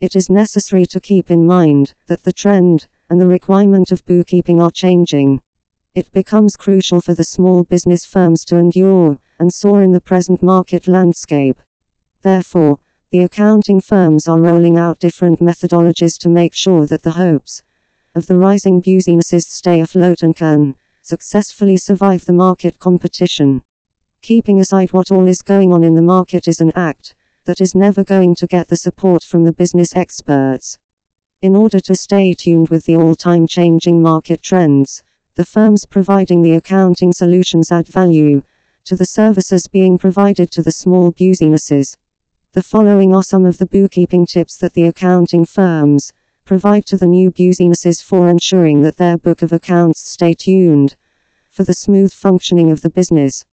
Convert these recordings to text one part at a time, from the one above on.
It is necessary to keep in mind that the trend and the requirement of bookkeeping are changing. It becomes crucial for the small business firms to endure and soar in the present market landscape. Therefore, the accounting firms are rolling out different methodologies to make sure that the hopes of the rising businesses stay afloat and can successfully survive the market competition. Keeping aside what all is going on in the market is an act that is never going to get the support from the business experts. In order to stay tuned with the all time changing market trends, the firms providing the accounting solutions add value to the services being provided to the small businesses. The following are some of the bookkeeping tips that the accounting firms provide to the new businesses for ensuring that their book of accounts stay tuned for the smooth functioning of the business.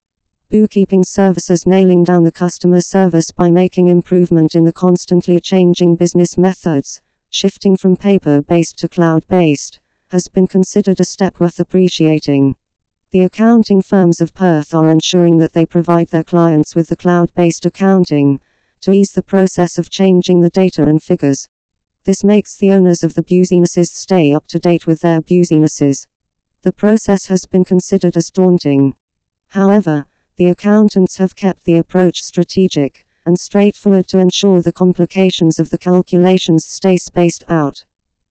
Bookkeeping services nailing down the customer service by making improvement in the constantly changing business methods, shifting from paper based to cloud based, has been considered a step worth appreciating. The accounting firms of Perth are ensuring that they provide their clients with the cloud based accounting to ease the process of changing the data and figures. This makes the owners of the businesses stay up to date with their businesses. The process has been considered as daunting. However, the accountants have kept the approach strategic and straightforward to ensure the complications of the calculations stay spaced out.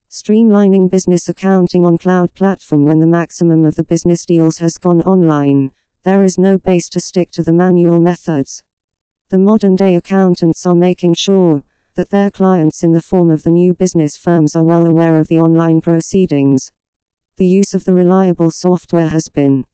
Streamlining business accounting on cloud platform when the maximum of the business deals has gone online. There is no base to stick to the manual methods. The modern day accountants are making sure that their clients in the form of the new business firms are well aware of the online proceedings. The use of the reliable software has been